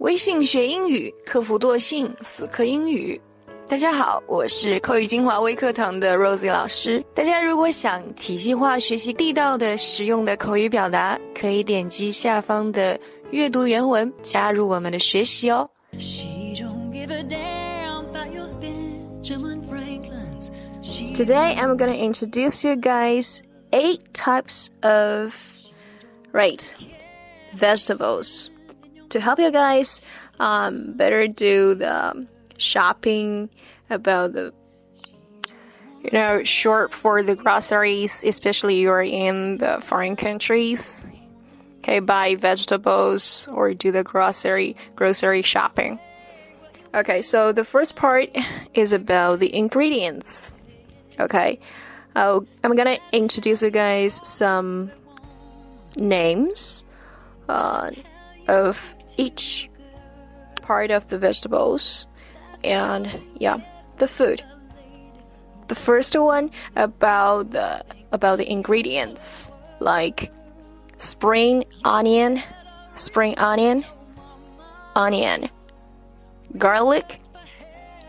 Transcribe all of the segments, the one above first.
微信学英语，克服惰性，死磕英语。大家好，我是口语精华微课堂的 Rosie 老师。大家如果想体系化学习地道的、实用的口语表达，可以点击下方的阅读原文，加入我们的学习哦。Today I'm gonna introduce you guys eight types of right vegetables to help you guys um, better do the shopping about the you know short for the groceries especially you're in the foreign countries. Okay buy vegetables or do the grocery grocery shopping. Okay so the first part is about the ingredients. Okay i'm gonna introduce you guys some names uh, of each part of the vegetables and yeah, the food. The first one about the about the ingredients like spring onion, spring onion, onion, garlic,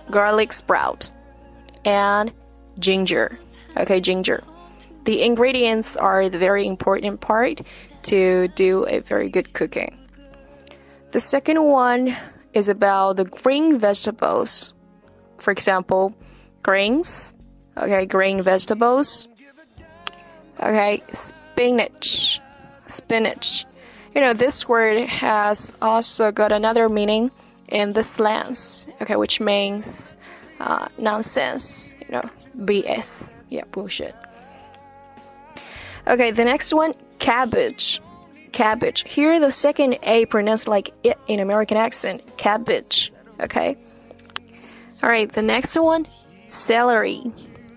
garlic sprout, and ginger. Okay, ginger. The ingredients are the very important part to do a very good cooking. The second one is about the green vegetables. For example, greens, okay, green vegetables. Okay, spinach, spinach. You know, this word has also got another meaning in the slangs, okay, which means uh, nonsense, you know, BS, yeah, bullshit. Okay, the next one, cabbage cabbage. Here, the second A pronounced like it in American accent, cabbage. Okay. All right, the next one, celery.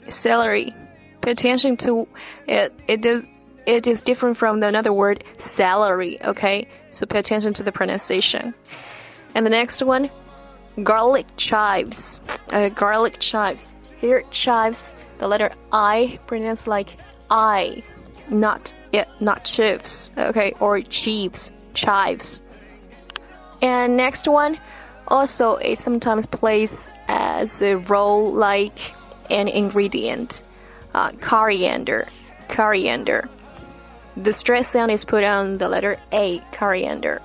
Celery. Pay attention to it. It does. It is different from the another word, salary. Okay, so pay attention to the pronunciation. And the next one, garlic chives. Uh, garlic chives. Here, chives. The letter I pronounced like I, not yeah, not chives, okay, or chives, chives. And next one, also it sometimes plays as a role like an ingredient, uh, coriander, coriander. The stress sound is put on the letter A, coriander.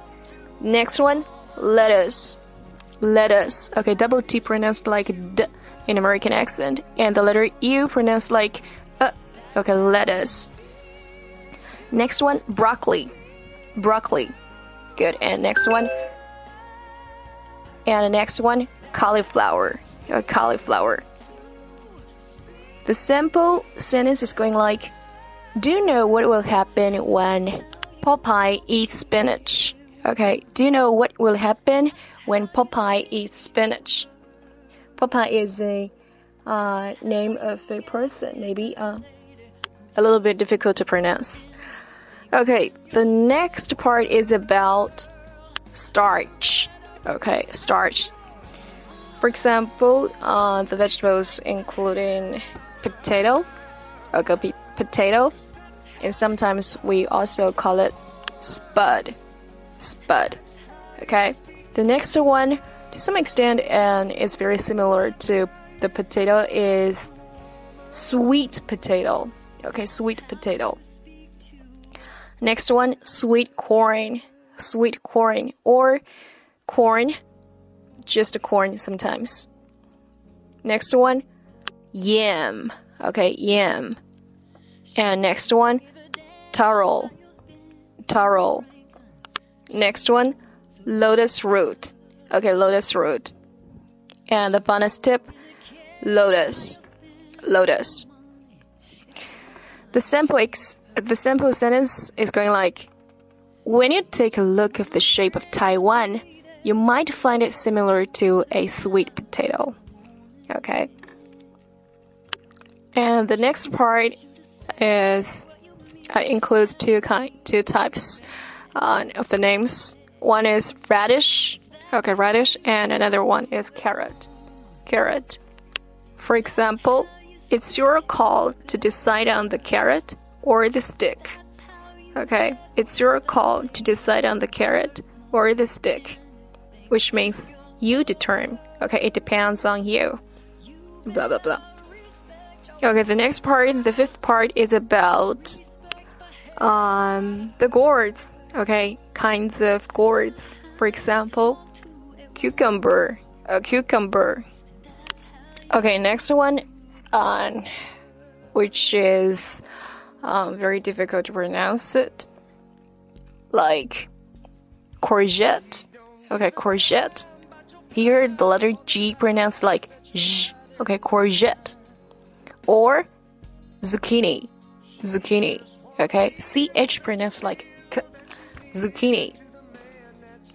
Next one, lettuce, lettuce. Okay, double T pronounced like D in American accent, and the letter U pronounced like uh. Okay, lettuce. Next one, broccoli. Broccoli. Good. And next one. And the next one, cauliflower. Uh, cauliflower. The simple sentence is going like, Do you know what will happen when Popeye eats spinach? Okay, do you know what will happen when Popeye eats spinach? Popeye is a uh, name of a person, maybe uh, a little bit difficult to pronounce. Okay, the next part is about starch. Okay, starch. For example, uh, the vegetables including potato, okay, potato, and sometimes we also call it spud, spud. Okay, the next one, to some extent, and is very similar to the potato, is sweet potato. Okay, sweet potato. Next one, sweet corn. Sweet corn or corn, just corn sometimes. Next one, yam. Okay, yam. And next one, taro. Taro. Next one, lotus root. Okay, lotus root. And the bonus tip, lotus. Lotus. The sample ex the simple sentence is going like When you take a look of the shape of Taiwan, you might find it similar to a sweet potato. Okay. And the next part is uh, includes two kind two types uh, of the names. One is radish, okay, radish, and another one is carrot, carrot. For example, it's your call to decide on the carrot or the stick. Okay, it's your call to decide on the carrot or the stick. which means you determine. Okay, it depends on you. Blah blah blah. Okay, the next part, the fifth part is about um, the gourds. Okay, kinds of gourds. For example, cucumber, a cucumber. Okay, next one, um, which is um, very difficult to pronounce it, like courgette. Okay, courgette. Here, the letter G pronounced like J. Okay, courgette or zucchini, zucchini. Okay, ch pronounced like k, zucchini.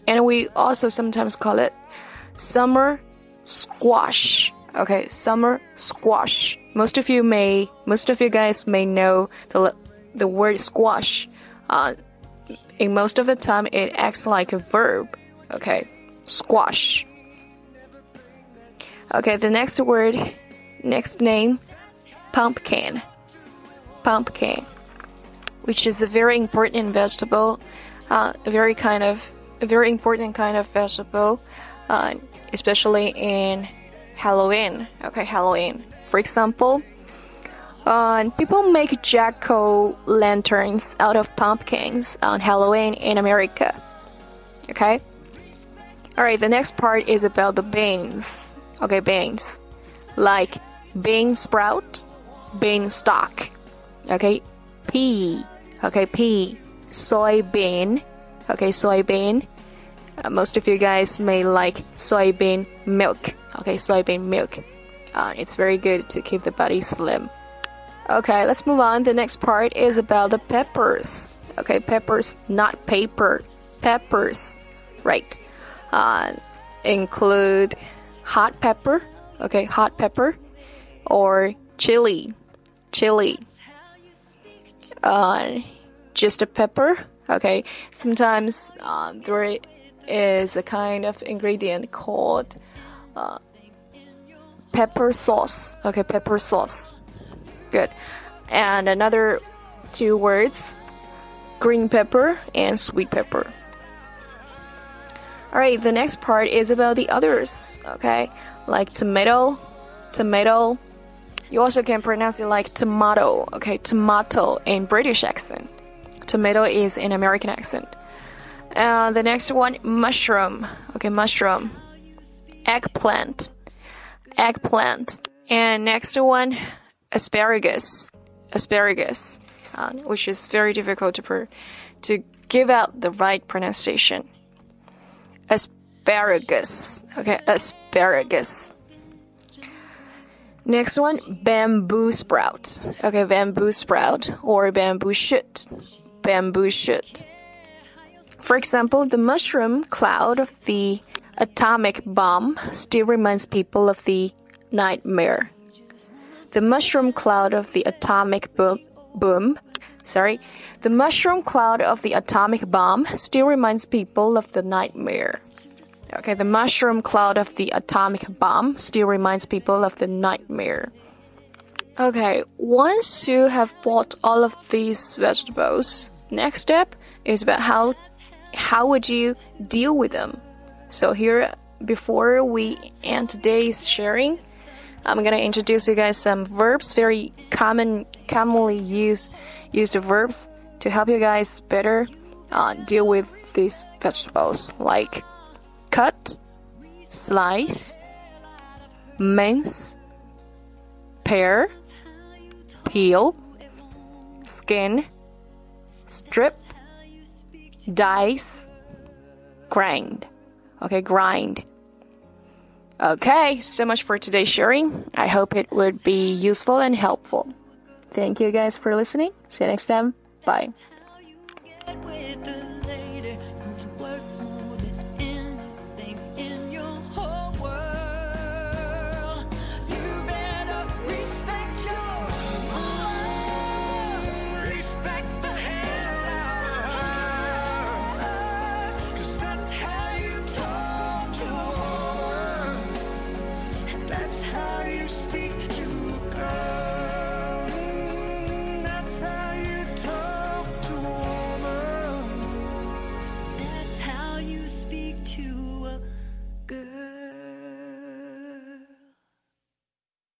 And we also sometimes call it summer squash. Okay, summer squash. Most of you may, most of you guys may know the the word squash. Uh, in most of the time, it acts like a verb. Okay, squash. Okay, the next word, next name pumpkin. Pumpkin, which is a very important vegetable, uh, a very kind of a very important kind of vegetable, uh, especially in Halloween. Okay, Halloween. For example, uh, people make jack o' lanterns out of pumpkins on Halloween in America. Okay. All right. The next part is about the beans. Okay, beans, like bean sprout beanstalk. Okay, pea. Okay, pea. Soybean. Okay, soybean. Uh, most of you guys may like soybean milk. Okay, soybean milk. Uh, it's very good to keep the body slim. Okay, let's move on. The next part is about the peppers. Okay, peppers, not paper. Peppers, right? Uh, include hot pepper. Okay, hot pepper or chili chili. Uh, just a pepper. Okay. Sometimes uh, there is a kind of ingredient called uh, pepper sauce. Okay, pepper sauce. Good. And another two words green pepper and sweet pepper. Alright, the next part is about the others. Okay, like tomato, tomato, you also can pronounce it like tomato, okay, tomato in British accent. Tomato is in American accent. Uh, the next one, mushroom, okay, mushroom. Eggplant, eggplant. And next one, asparagus, asparagus, uh, which is very difficult to per to give out the right pronunciation. Asparagus, okay, asparagus. Next one, bamboo sprout. Okay, bamboo sprout or bamboo shoot. Bamboo shoot. For example, the mushroom cloud of the atomic bomb still reminds people of the nightmare. The mushroom cloud of the atomic boom, boom sorry, the mushroom cloud of the atomic bomb still reminds people of the nightmare. Okay, the mushroom cloud of the atomic bomb still reminds people of the nightmare. Okay, once you have bought all of these vegetables, next step is about how how would you deal with them. So here before we end today's sharing, I'm gonna introduce you guys some verbs, very common commonly used used verbs to help you guys better uh, deal with these vegetables like cut, slice, mince, pare, peel, skin, strip, dice, grind. Okay, grind. Okay, so much for today's sharing. I hope it would be useful and helpful. Thank you guys for listening. See you next time. Bye.